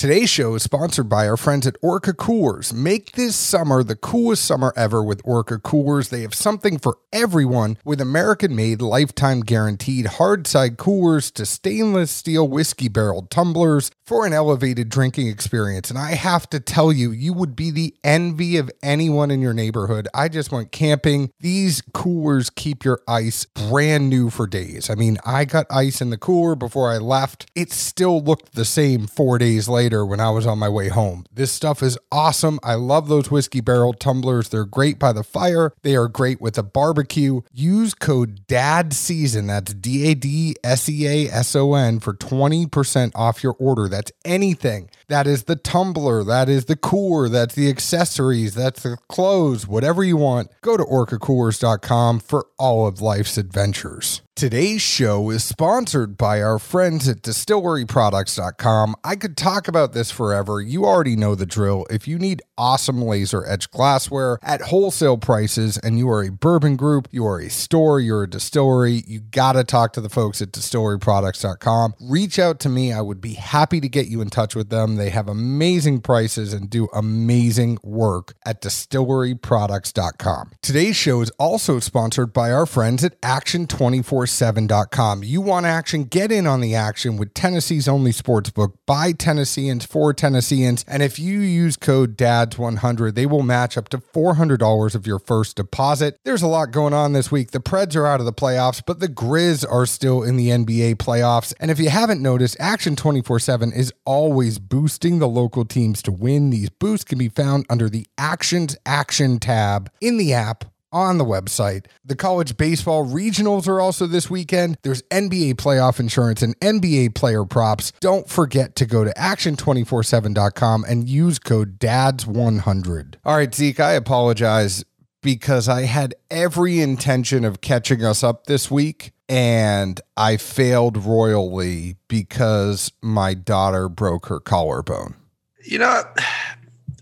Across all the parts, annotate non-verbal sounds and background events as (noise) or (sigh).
Today's show is sponsored by our friends at Orca Coolers. Make this summer the coolest summer ever with Orca Coolers. They have something for everyone with American made, lifetime guaranteed hard side coolers to stainless steel whiskey barreled tumblers for an elevated drinking experience. And I have to tell you, you would be the envy of anyone in your neighborhood. I just went camping. These coolers keep your ice brand new for days. I mean, I got ice in the cooler before I left. It still looked the same four days later later when I was on my way home. This stuff is awesome. I love those whiskey barrel tumblers. They're great by the fire. They are great with a barbecue. Use code DAD season. That's D A D S E A S O N for 20% off your order. That's anything. That is the tumbler, that is the core, that's the accessories, that's the clothes, whatever you want. Go to orcacoolers.com for all of life's adventures. Today's show is sponsored by our friends at distilleryproducts.com. I could talk about this forever. You already know the drill. If you need awesome laser edge glassware at wholesale prices and you are a bourbon group, you are a store, you're a distillery, you got to talk to the folks at distilleryproducts.com. Reach out to me. I would be happy to get you in touch with them. They have amazing prices and do amazing work at distilleryproducts.com. Today's show is also sponsored by our friends at Action 24 247.com. You want action? Get in on the action with Tennessee's only sports book by Tennesseans for Tennesseans. And if you use code DADS100, they will match up to $400 of your first deposit. There's a lot going on this week. The Preds are out of the playoffs, but the Grizz are still in the NBA playoffs. And if you haven't noticed, Action 24 7 is always boosting the local teams to win. These boosts can be found under the Actions Action tab in the app on the website. The college baseball regionals are also this weekend. There's NBA playoff insurance and NBA player props. Don't forget to go to action247.com and use code DADS100. All right, Zeke, I apologize because I had every intention of catching us up this week and I failed royally because my daughter broke her collarbone. You know,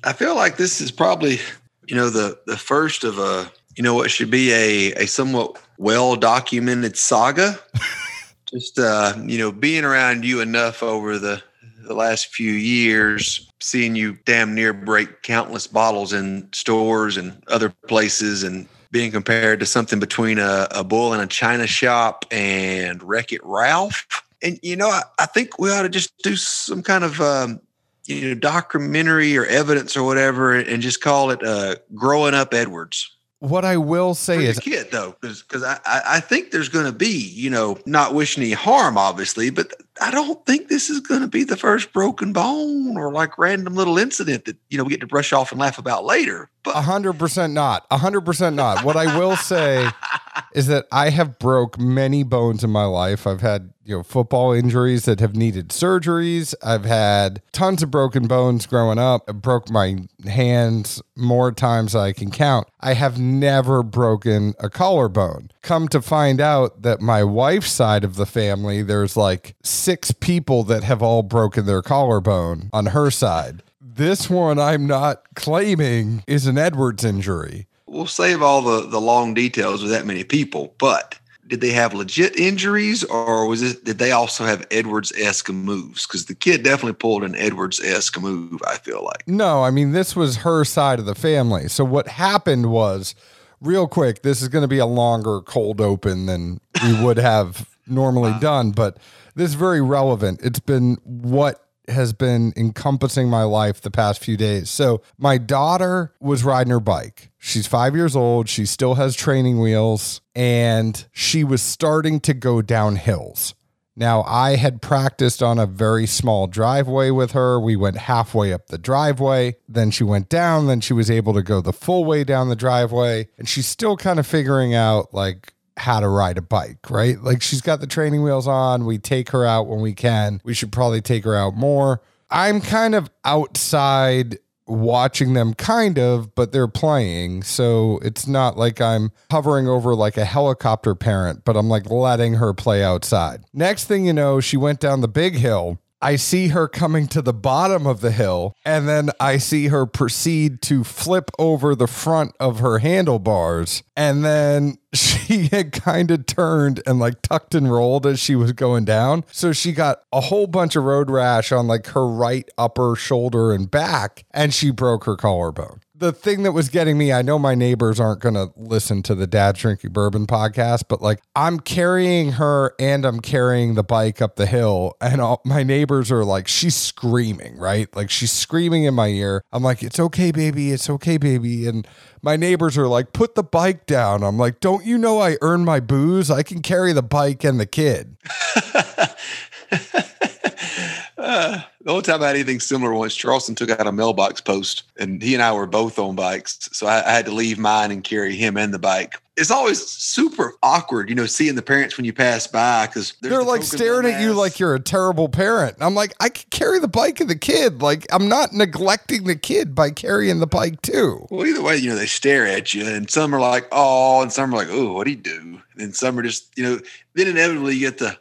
I feel like this is probably, you know, the the first of a you know what should be a, a somewhat well documented saga. (laughs) Just uh, you know, being around you enough over the the last few years, seeing you damn near break countless bottles in stores and other places, and being compared to something between a, a bull in a china shop and Wreck It Ralph. And you know, I, I think we ought to just do some kind of um, you know documentary or evidence or whatever, and just call it uh, "Growing Up Edwards." what I will say is, kid though, because I, I think there's going to be, you know, not wishing any harm, obviously, but I don't think this is going to be the first broken bone or like random little incident that you know we get to brush off and laugh about later. But hundred percent not, hundred percent not. What I will say is that I have broke many bones in my life. I've had you know football injuries that have needed surgeries. I've had tons of broken bones growing up. I broke my hands more times than I can count. I have never broken a collarbone. Come to find out that my wife's side of the family, there's like six people that have all broken their collarbone on her side. This one I'm not claiming is an Edwards injury. We'll save all the, the long details with that many people, but did they have legit injuries or was it did they also have Edwards esque moves? Because the kid definitely pulled an Edwards esque move, I feel like. No, I mean this was her side of the family. So what happened was real quick, this is going to be a longer cold open than we would have normally (laughs) uh. done, but this is very relevant. It's been what has been encompassing my life the past few days. So, my daughter was riding her bike. She's five years old. She still has training wheels, and she was starting to go down hills. Now, I had practiced on a very small driveway with her. We went halfway up the driveway. Then she went down. Then she was able to go the full way down the driveway. And she's still kind of figuring out, like, how to ride a bike, right? Like she's got the training wheels on. We take her out when we can. We should probably take her out more. I'm kind of outside watching them kind of but they're playing so it's not like i'm hovering over like a helicopter parent but i'm like letting her play outside next thing you know she went down the big hill I see her coming to the bottom of the hill, and then I see her proceed to flip over the front of her handlebars. And then (laughs) she had kind of turned and like tucked and rolled as she was going down. So she got a whole bunch of road rash on like her right upper shoulder and back, and she broke her collarbone the thing that was getting me, I know my neighbors aren't going to listen to the Dad Drinking Bourbon podcast, but like I'm carrying her and I'm carrying the bike up the hill, and all, my neighbors are like, she's screaming, right? Like she's screaming in my ear. I'm like, it's okay, baby. It's okay, baby. And my neighbors are like, put the bike down. I'm like, don't you know I earn my booze? I can carry the bike and the kid. (laughs) the only time I had anything similar once, Charleston took out a mailbox post, and he and I were both on bikes, so I, I, had to leave mine and carry him and the bike. It's always super awkward, you know, seeing the parents when you pass by because they're the like staring at you like you're a terrible parent. I'm like, I can carry the bike and the kid. Like I'm not neglecting the kid by carrying the bike too. Well, either way, you know, they stare at you, and some are like, oh, and some are like, oh, what do you do? And some are just, you know, then inevitably you get the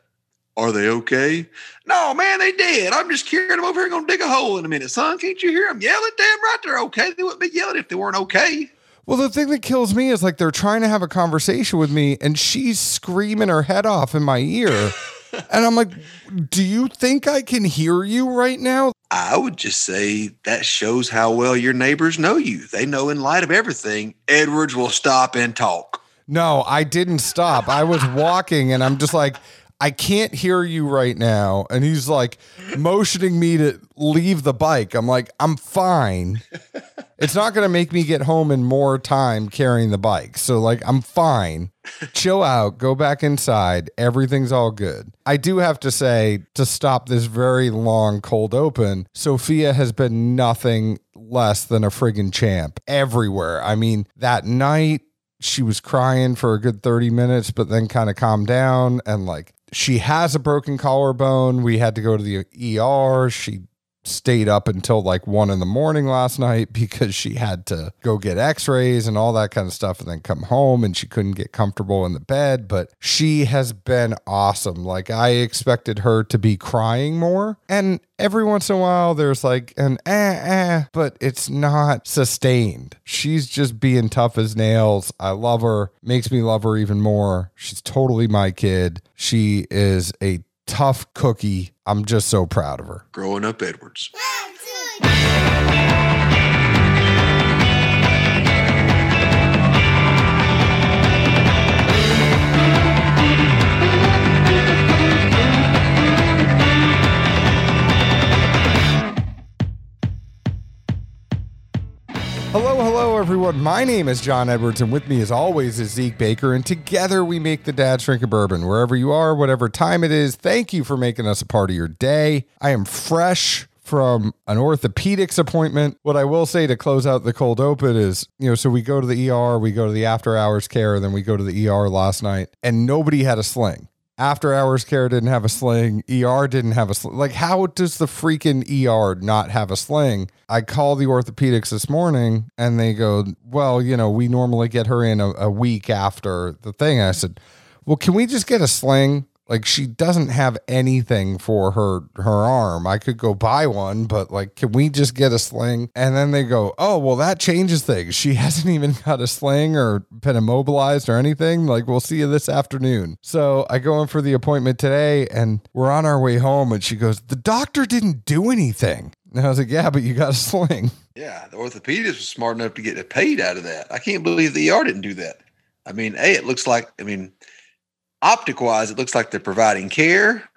are they okay? No, man, they did. I'm just carrying them over here. Going to dig a hole in a minute, son. Can't you hear them yelling? Damn right, they're okay. They wouldn't be yelling if they weren't okay. Well, the thing that kills me is like they're trying to have a conversation with me, and she's screaming her head off in my ear, (laughs) and I'm like, "Do you think I can hear you right now?" I would just say that shows how well your neighbors know you. They know, in light of everything, Edwards will stop and talk. No, I didn't stop. I was walking, and I'm just like. I can't hear you right now. And he's like motioning me to leave the bike. I'm like, I'm fine. It's not going to make me get home in more time carrying the bike. So, like, I'm fine. Chill out, go back inside. Everything's all good. I do have to say, to stop this very long cold open, Sophia has been nothing less than a friggin' champ everywhere. I mean, that night, she was crying for a good 30 minutes, but then kind of calmed down and like she has a broken collarbone. We had to go to the ER. She stayed up until like one in the morning last night (laughs) because she had to go get x-rays and all that kind of stuff and then come home and she couldn't get comfortable in the bed. But she has been awesome. Like i expected her to be crying more. And every once in a while there's like an eh eh but it's not sustained. She's just being tough as nails. I love her. Makes me love her even more. She's totally my kid. She is a tough cookie. I'm just so proud of her. Growing up Edwards. Hello, hello, everyone. My name is John Edwards, and with me, as always, is Zeke Baker. And together we make the Dad's Drinking Bourbon. Wherever you are, whatever time it is, thank you for making us a part of your day. I am fresh from an orthopedics appointment. What I will say to close out the cold open is, you know, so we go to the ER, we go to the after hours care, then we go to the ER last night, and nobody had a sling. After hours care didn't have a sling. ER didn't have a sling. Like, how does the freaking ER not have a sling? I called the orthopedics this morning and they go, well, you know, we normally get her in a, a week after the thing. I said, well, can we just get a sling? Like she doesn't have anything for her her arm. I could go buy one, but like can we just get a sling? And then they go, "Oh, well that changes things. She (laughs) hasn't even got a sling or been immobilized or anything. Like we'll see you this afternoon." So, I go in for the appointment today and we're on our way home and she goes, "The doctor didn't do anything." And I was like, "Yeah, but you got a (laughs) sling." Yeah, the orthopedist was smart enough to get paid out of that. I can't believe the ER didn't do that. I mean, a it looks like I mean optic wise, it looks like they're providing care.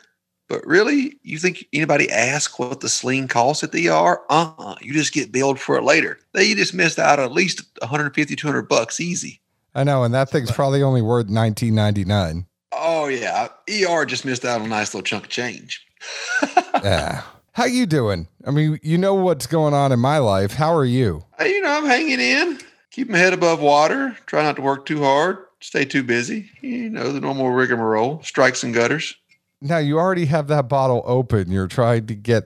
But really, you think anybody ask what the sling costs at the ER? Uh-uh. You just get billed for it later. They you just missed out at least 150, 200 bucks easy. I know, and that thing's probably only worth 19.99. Oh yeah, ER just missed out on a nice little chunk of change. (laughs) yeah. How you doing? I mean, you know what's going on in my life. How are you? You know, I'm hanging in. Keep my head above water. Try not to work too hard stay too busy. You know, the normal rigmarole, strikes and gutters. Now you already have that bottle open. You're trying to get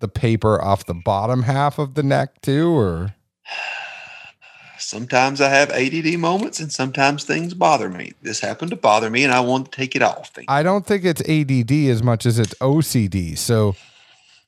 the paper off the bottom half of the neck too, or (sighs) sometimes I have ADD moments and sometimes things bother me. This happened to bother me and I want to take it off. I don't think it's ADD as much as it's OCD. So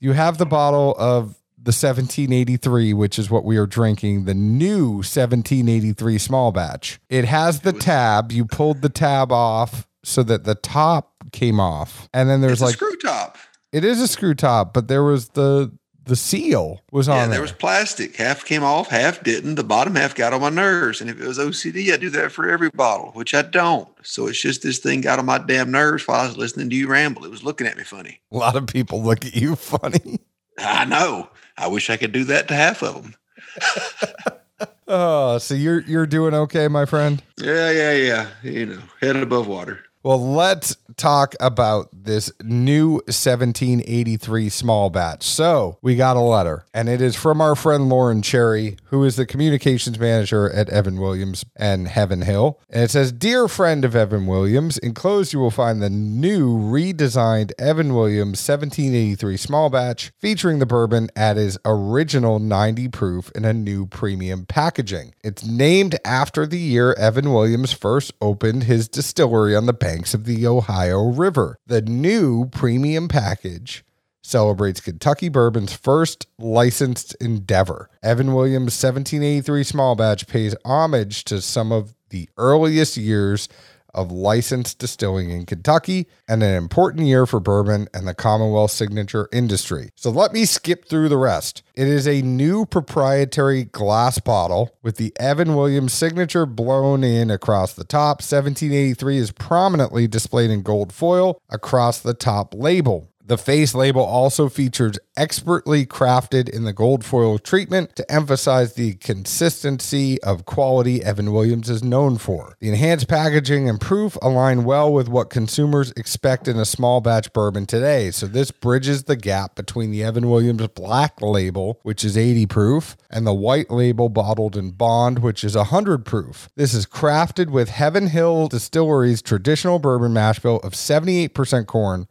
You have the bottle of the 1783, which is what we are drinking, the new 1783 small batch. It has the tab. You pulled the tab off so that the top came off. And then there's It's a like screw top. it is a screw top, but there was the the seal was on Yeah, there. there was plastic. Half came off, half didn't. The bottom half got on my nerves. And if it was OCD, I'd do that for every bottle, which I don't. So it's just this thing got on my damn nerves while I was listening to you ramble. It was looking at me funny. a lot of people look at you (laughs) funny. I know. I wish I could do that to half of them. (laughs) Oh, so you're you're doing okay, my friend? Yeah, yeah, yeah. You know, head above water. Well, let's talk about this new 1783 small batch. So, we got a letter, and it is from our friend Lauren Cherry, who is the communications manager at Evan Williams and Heaven Hill. And it says, Dear friend of Evan Williams, enclosed you will find the new redesigned Evan Williams 1783 small batch featuring the bourbon at his original 90 proof in a new premium packaging. It's named after the year Evan Williams first opened his distillery on the banks of the Ohio River. The new premium package celebrates Kentucky Bourbon's first licensed endeavor. Evan Williams 1783 small batch pays homage to some of the earliest years of licensed distilling in Kentucky and an important year for bourbon and the Commonwealth signature industry. So let me skip through the rest. It is a new proprietary glass bottle with the Evan Williams signature blown in across the top. 1783 is prominently displayed in gold foil across the top label. The face label also features expertly crafted in the gold foil treatment to emphasize the consistency of quality Evan Williams is known for. The enhanced packaging and proof align well with what consumers expect in a small batch bourbon today. So this bridges the gap between the Evan Williams black label, which is 80 proof, and the white label bottled in bond, which is 100 proof. This is crafted with Heaven Hill Distillery's traditional bourbon mash bill of 78% corn.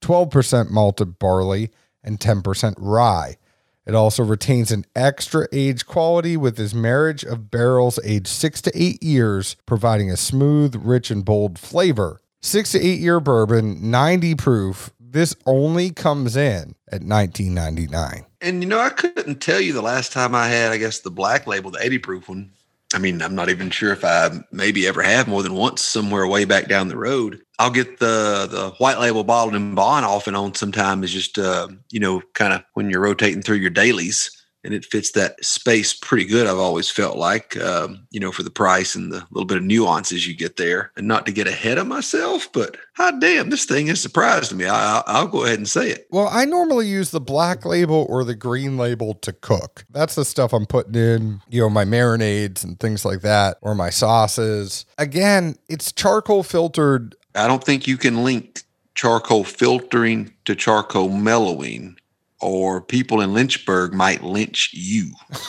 12% malted barley, and 10% rye. It also retains an extra age quality with his marriage of barrels aged six to eight years, providing a smooth, rich, and bold flavor. Six to eight year bourbon, 90 proof. This only comes in at 19.99. And you know, I couldn't tell you the last time I had, I guess, the black label, the 80 proof one. I mean, I'm not even sure if I maybe ever have more than once somewhere way back down the road. I'll get the the white label bottled in bond off and on sometimes just uh, you know, kind of when you're rotating through your dailies and it fits that space pretty good. I've always felt like, um, you know, for the price and the little bit of nuances you get there, and not to get ahead of myself, but hot damn, this thing has surprised me. I, I'll go ahead and say it. Well, I normally use the black label or the green label to cook. That's the stuff I'm putting in, you know, my marinades and things like that, or my sauces. Again, it's charcoal filtered. I don't think you can link charcoal filtering to charcoal mellowing, or people in Lynchburg might lynch you. (laughs)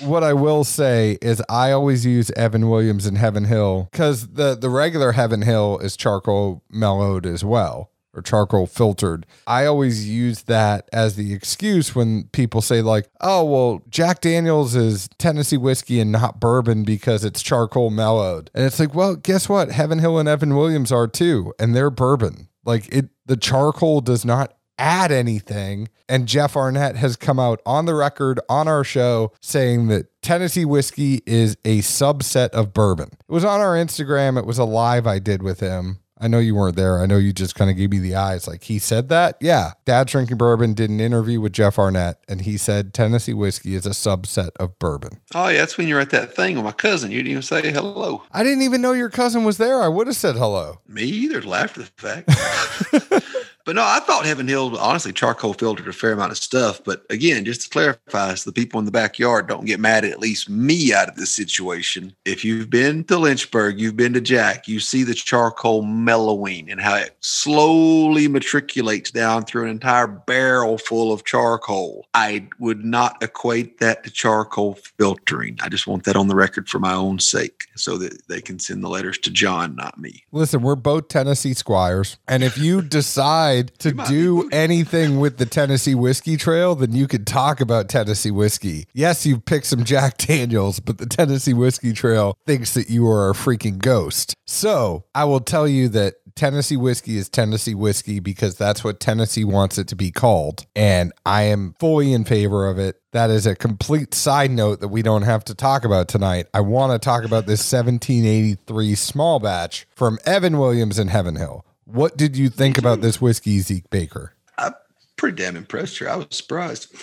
What I will say is I always use Evan Williams and Heaven Hill because the, the regular Heaven Hill is charcoal mellowed as well or charcoal filtered. I always use that as the excuse when people say like, "Oh, well, Jack Daniels is Tennessee whiskey and not bourbon because it's charcoal mellowed." And it's like, "Well, guess what? Heaven Hill and Evan Williams are too, and they're bourbon. Like it the charcoal does not add anything. And Jeff Arnett has come out on the record on our show saying that Tennessee whiskey is a subset of bourbon. It was on our Instagram. It was a live I did with him. I know you weren't there. I know you just kind of gave me the eyes. Like he said that. Yeah. Dad Drinking Bourbon did an interview with Jeff Arnett and he said Tennessee whiskey is a subset of bourbon. Oh, yeah, that's when you're at that thing with my cousin. You didn't even say hello. I didn't even know your cousin was there. I would have said hello. Me either, Laughed at the fact. (laughs) but no, I thought Heaven Hill, honestly, charcoal filtered a fair amount of stuff. But again, just to clarify, so the people in the backyard don't get mad at at least me out of this situation. If you've been to Lynchburg, you've been to Jack, you see the charcoal mellowing and how it slowly matriculates down through an entire barrel full of charcoal. I would not equate that to charcoal filtering. I just want that on the record for my own sake so that they can send the letters to John, not me. Listen, we're both Tennessee squires. And if you (laughs) decide to do anything with the Tennessee whiskey trail, then you could talk about Tennessee whiskey. Yes, you've picked some Jack (laughs) Daniels, but the Tennessee whiskey trail thinks that you are a freaking ghost. So I will tell you that Tennessee whiskey is Tennessee whiskey because that's what Tennessee wants it to be called. And I am fully in favor of it. That is a complete side note that we don't have to talk about tonight. I want to talk about this 1783 small batch from Evan Williams in Heaven Hill. What did you think about this whiskey, Zeke Baker? I'm pretty damn impressed here. I was surprised.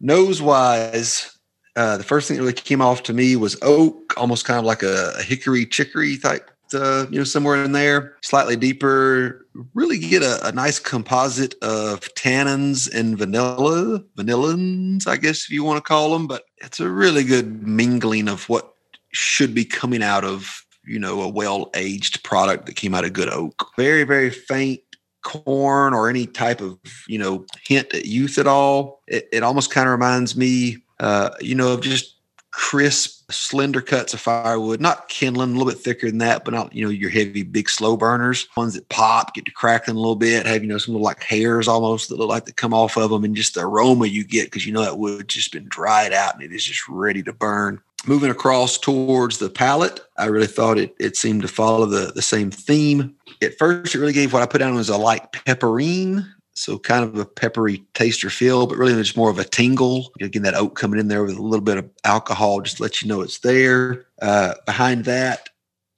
Nose wise, uh, the first thing that really came off to me was oak, almost kind of like a, a hickory chicory type uh, you know, somewhere in there, slightly deeper. Really get a, a, nice composite of tannins and vanilla, vanillins, I guess if you want to call them. But it's a really good mingling of what should be coming out of, you know, a well aged product that came out of good oak. Very, very faint corn or any type of, you know, hint at youth at all. It, it almost kind of reminds me, uh, you know, of just crisp, slender cuts of firewood, not kindling, a little bit thicker than that, but not, you know, your heavy, big slow burners, ones that pop, get to crackling a little bit, have, you know, some little like hairs almost that look like they come off of them, and just the aroma you get because you know that wood just been dried out and it is just ready to burn. Moving across towards the palate, I really thought it it seemed to follow the the same theme. At first, it really gave what I put down was a light pepperine so kind of a peppery taste or feel, but really just more of a tingle. Again, that oak coming in there with a little bit of alcohol, just let you know it's there. Uh, behind that,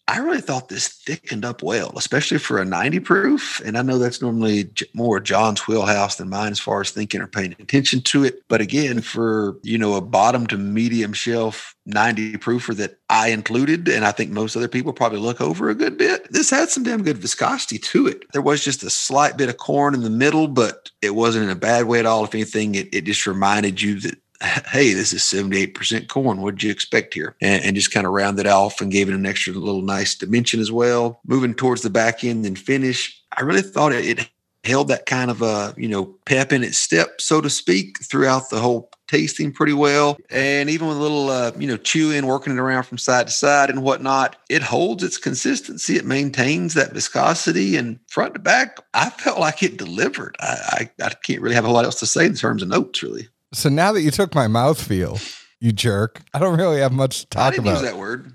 I really thought this thickened up well, especially for a 90 proof. And I know that's normally more John's wheelhouse than mine as far as thinking or paying attention to it. But again, for, you know, a bottom to medium shelf 90 proofer that I included, and I think most other people probably look over a good bit, this had some damn good viscosity to it. There was just a slight bit of corn in the middle, but it wasn't in a bad way at all. If anything, it, it just reminded you that hey, this is 78% corn. What did you expect here? And, and just kind of rounded off and gave it an extra little nice dimension as well. Moving towards the back end and finish, I really thought it, it held that kind of a, you know, pep in its step, so to speak, throughout the whole tasting pretty well. And even with a little, uh, you know, chewing, working it around from side to side and whatnot, it holds its consistency. It maintains that viscosity and front to back. I felt like it delivered. I, I, I can't really have a lot else to say in terms of notes, really. So now that you took my mouth feel, you jerk, I don't really have much to talk I didn't about. Use that word.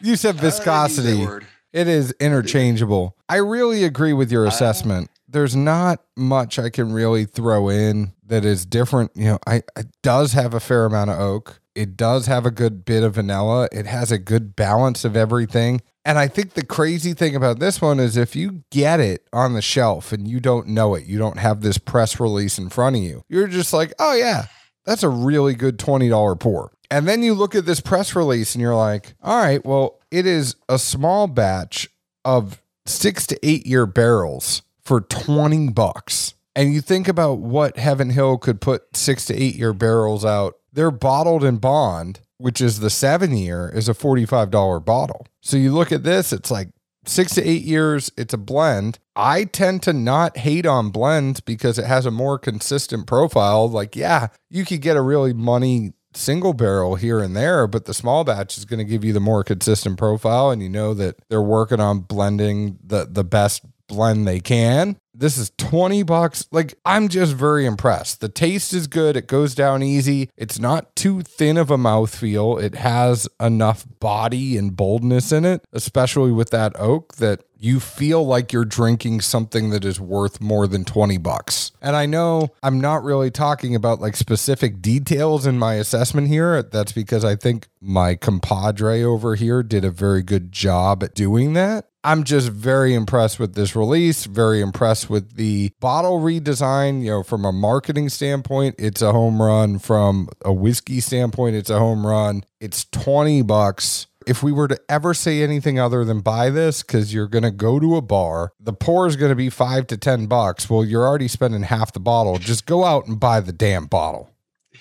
You said viscosity. It is interchangeable. I really agree with your assessment. There's not much I can really throw in that is different. You know, I it does have a fair amount of oak. It does have a good bit of vanilla. It has a good balance of everything. And I think the crazy thing about this one is if you get it on the shelf and you don't know it, you don't have this press release in front of you, you're just like, oh, yeah, that's a really good $20 pour. And then you look at this press release and you're like, all right, well, it is a small batch of six to eight year barrels for 20 bucks. And you think about what Heaven Hill could put six to eight year barrels out. They're bottled in bond which is the seven year, is a $45 bottle. So you look at this, it's like six to eight years, it's a blend. I tend to not hate on blends because it has a more consistent profile. Like, yeah, you could get a really money single barrel here and there, but the small batch is going to give you the more consistent profile. And you know that they're working on blending the, the best blend they can. This is 20 bucks. Like, I'm just very impressed. The taste is good. It goes down easy. It's not too thin of a mouthfeel. It has enough body and boldness in it, especially with that oak, that you feel like you're drinking something that is worth more than 20 bucks. And I know I'm not really talking about like specific details in my assessment here. That's because I think my compadre over here did a very good job at doing that. I'm just very impressed with this release, very impressed with the bottle redesign. You know, from a marketing standpoint, it's a home run. From a whiskey standpoint, it's a home run. It's 20 bucks. If we were to ever say anything other than buy this, because you're going to go to a bar, the pour is going to be five to 10 bucks. Well, you're already spending half the bottle. Just go out and buy the damn bottle. (laughs)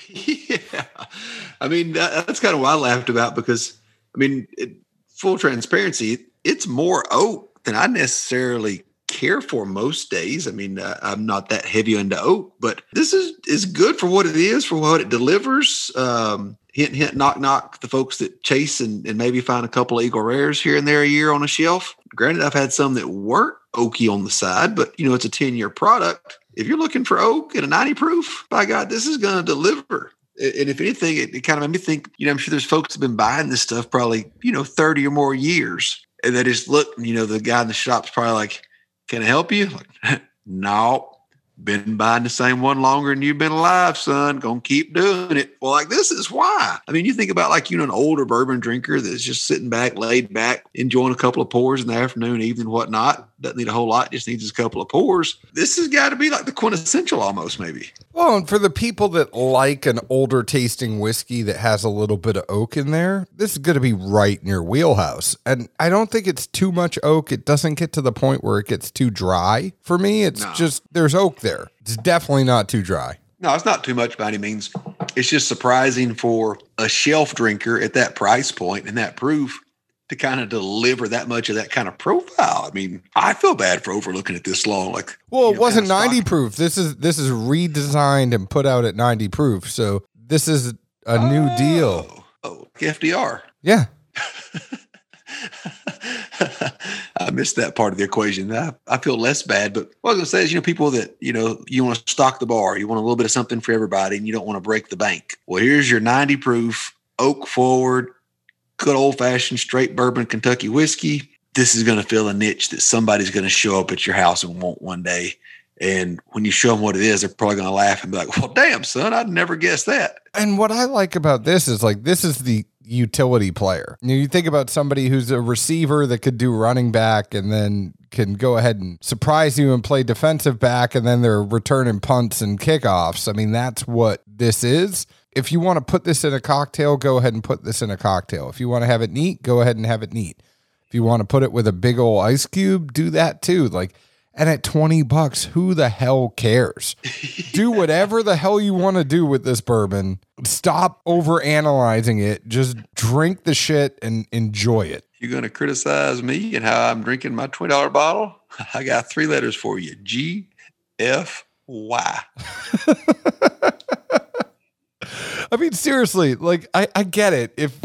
Yeah. I mean, that's kind of what I laughed about because, I mean, it, full transparency, it's more oak than I necessarily care for most days. I mean, uh, I'm not that heavy into oak, but this is is good for what it is, for what it delivers. Um, hint, hint, knock, knock. The folks that chase and, and maybe find a couple of Eagle Rares here and there a year on a shelf. Granted, I've had some that weren't oaky on the side, but you know, it's a 10 year product. If you're looking for oak at a 90 proof, by God, this is going to deliver. And if anything, it, it kind of made me think, you know, I'm sure there's folks that have been buying this stuff probably, you know, 30 or more years and they just look, you know, the guy in the shop's probably like, Can I help you? (laughs) No. Been buying the same one longer than you've been alive, son. Gonna keep doing it. Well, like this is why. I mean, you think about like you know an older bourbon drinker that's just sitting back, laid back, enjoying a couple of pours in the afternoon, evening, whatnot. Doesn't need a whole lot, just needs a couple of pours. This has got to be like the quintessential almost, maybe. Well, and for the people that like an older tasting whiskey that has a little bit of oak in there, this is going to be right in your wheelhouse. And I don't think it's too much oak. It doesn't get to the point where it gets too dry. For me, it's No. just there's oak there. It's definitely not too dry. No, it's not too much by any means. It's just surprising for a shelf drinker at that price point and that proof to kind of deliver that much of that kind of profile. I mean, I feel bad for overlooking it this long. Like, Well, you it know, wasn't kinda 90 stock- proof. This is this is redesigned and put out at 90 proof. So this is a new oh, deal. Oh, FDR. Yeah. (laughs) I missed that part of the equation. I, I feel less bad, but what I was going to say is, you know, people that, you know, you want to stock the bar, you want a little bit of something for everybody, and you don't want to break the bank. Well, here's your 90 proof, oak forward, good old fashioned straight bourbon Kentucky whiskey. This is going to fill a niche that somebody's going to show up at your house and want one day. And when you show them what it is, they're probably going to laugh and be like, well, damn, son, I'd never guess that. And what I like about this is like this is the utility player. Know, you think about somebody who's a receiver that could do running back and then can go ahead and surprise you and play defensive back and then they're returning punts and kickoffs. I mean, that's what this is. If you want to put this in a cocktail, go ahead and put this in a cocktail. If you want to have it neat, go ahead and have it neat. If you want to put it with a big old ice cube, do that too. Like and at 20 bucks, who the hell cares? do (laughs) whatever the hell you want to do with this bourbon. Stop over analyzing it. Just drink the shit and enjoy it. You're going to criticize me and how I'm drinking my $20 bottle? (laughs) I got three letters for you G F Y. (laughs) I mean, seriously, like I, I get it. If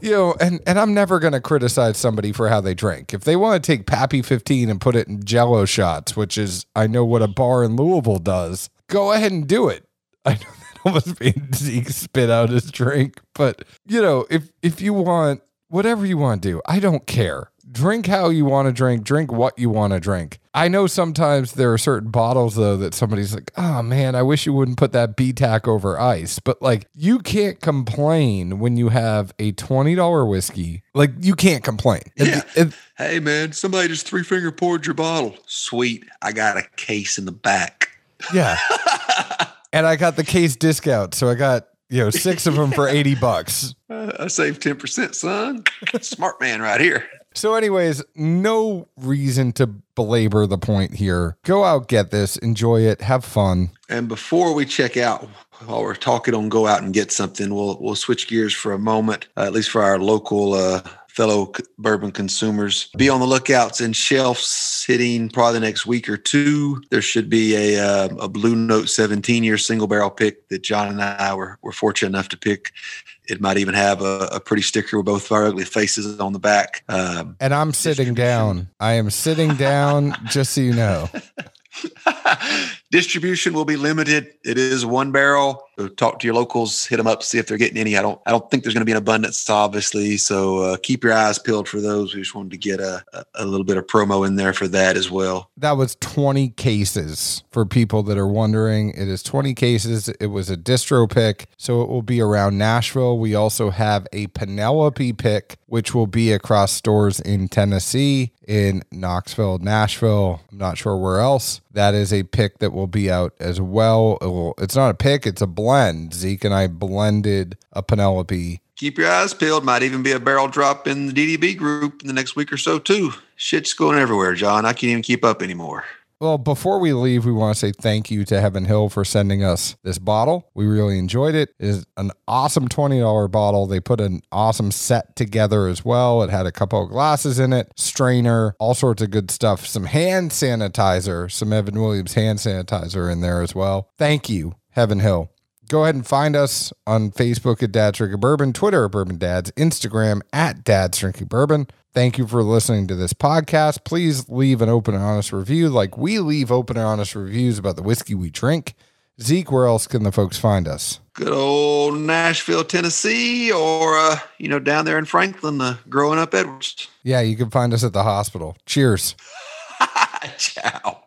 you know, and and I'm never gonna criticize somebody for how they drink. If they want to take Pappy 15 and put it in Jello shots, which is I know what a bar in Louisville does, go ahead and do it. (laughs) I know that almost made Zeke spit out his drink, but you know, if if you want whatever you want to do, I don't care. Drink how you want to drink. Drink what you want to drink. I know sometimes there are certain bottles though that somebody's like, "Oh man, I wish you wouldn't put that BTAC over ice." But like, you can't complain when you have a twenty dollar whiskey. Like, you can't complain. Yeah. the- at- Hey, man, somebody just three finger poured your bottle. Sweet. I got a case in the back. yeah. (laughs) and I got the case discount, so I got you know six of them for eighty bucks. Uh, (laughs) I saved 10%, son. Smart man right here. So, anyways, no reason to belabor the point here. Go out, get this, enjoy it, have fun. And before we check out, while we're talking on go out and get something, we'll we'll switch gears for a moment, uh, at least for our local uh, fellow bourbon consumers. Be on the lookouts and shelves hitting probably the next week or two. There should be a uh, a Blue Note 17 year single barrel pick that John and I were were fortunate enough to pick. It might even have a, a pretty sticker with both of our ugly faces on the back. Um, And I'm sitting down. I am sitting down, just so you know. (laughs) Distribution will be limited. It is one barrel. Talk to your locals, hit them up, see if they're getting any. I don't. I don't think there's going to be an abundance, obviously. So uh, keep your eyes peeled for those. We just wanted to get a, a, a little bit of promo in there for that as well. That was 20 cases for people that are wondering. It is 20 cases. It was a distro pick, so it will be around Nashville. We also have a Penelope pick, which will be across stores in Tennessee, in Knoxville, Nashville. I'm not sure where else. That is a pick that will be out as well. It will, it's not a pick, it's a blend. Zeke and I blended a Penelope Keep your eyes peeled. Might even be a barrel drop in the DDB group in the next week or so too. Shit's going everywhere, John. I can't even keep up anymore. Well, before we leave, we want to say thank you to Heaven Hill for sending us this bottle. We really enjoyed it. It is an awesome $20 bottle. They put an awesome set together as well. It had a couple of glasses in it, strainer, all sorts of good stuff. Some hand sanitizer, some Evan Williams hand sanitizer in there as well. Thank you, Heaven Hill. Go ahead and find us on Facebook at Dad's Drinking Bourbon, Twitter at Bourbon Dads, Instagram at Dad's Drinking Bourbon. Thank you for listening to this podcast. Please leave an open and honest review like we leave open and honest reviews about the whiskey we drink. Zeke, where else can the folks find us? Good old Nashville, Tennessee, or uh, you know down there in Franklin, uh, growing up Edwards. Yeah, you can find us at the hospital. Cheers. (laughs) Ciao.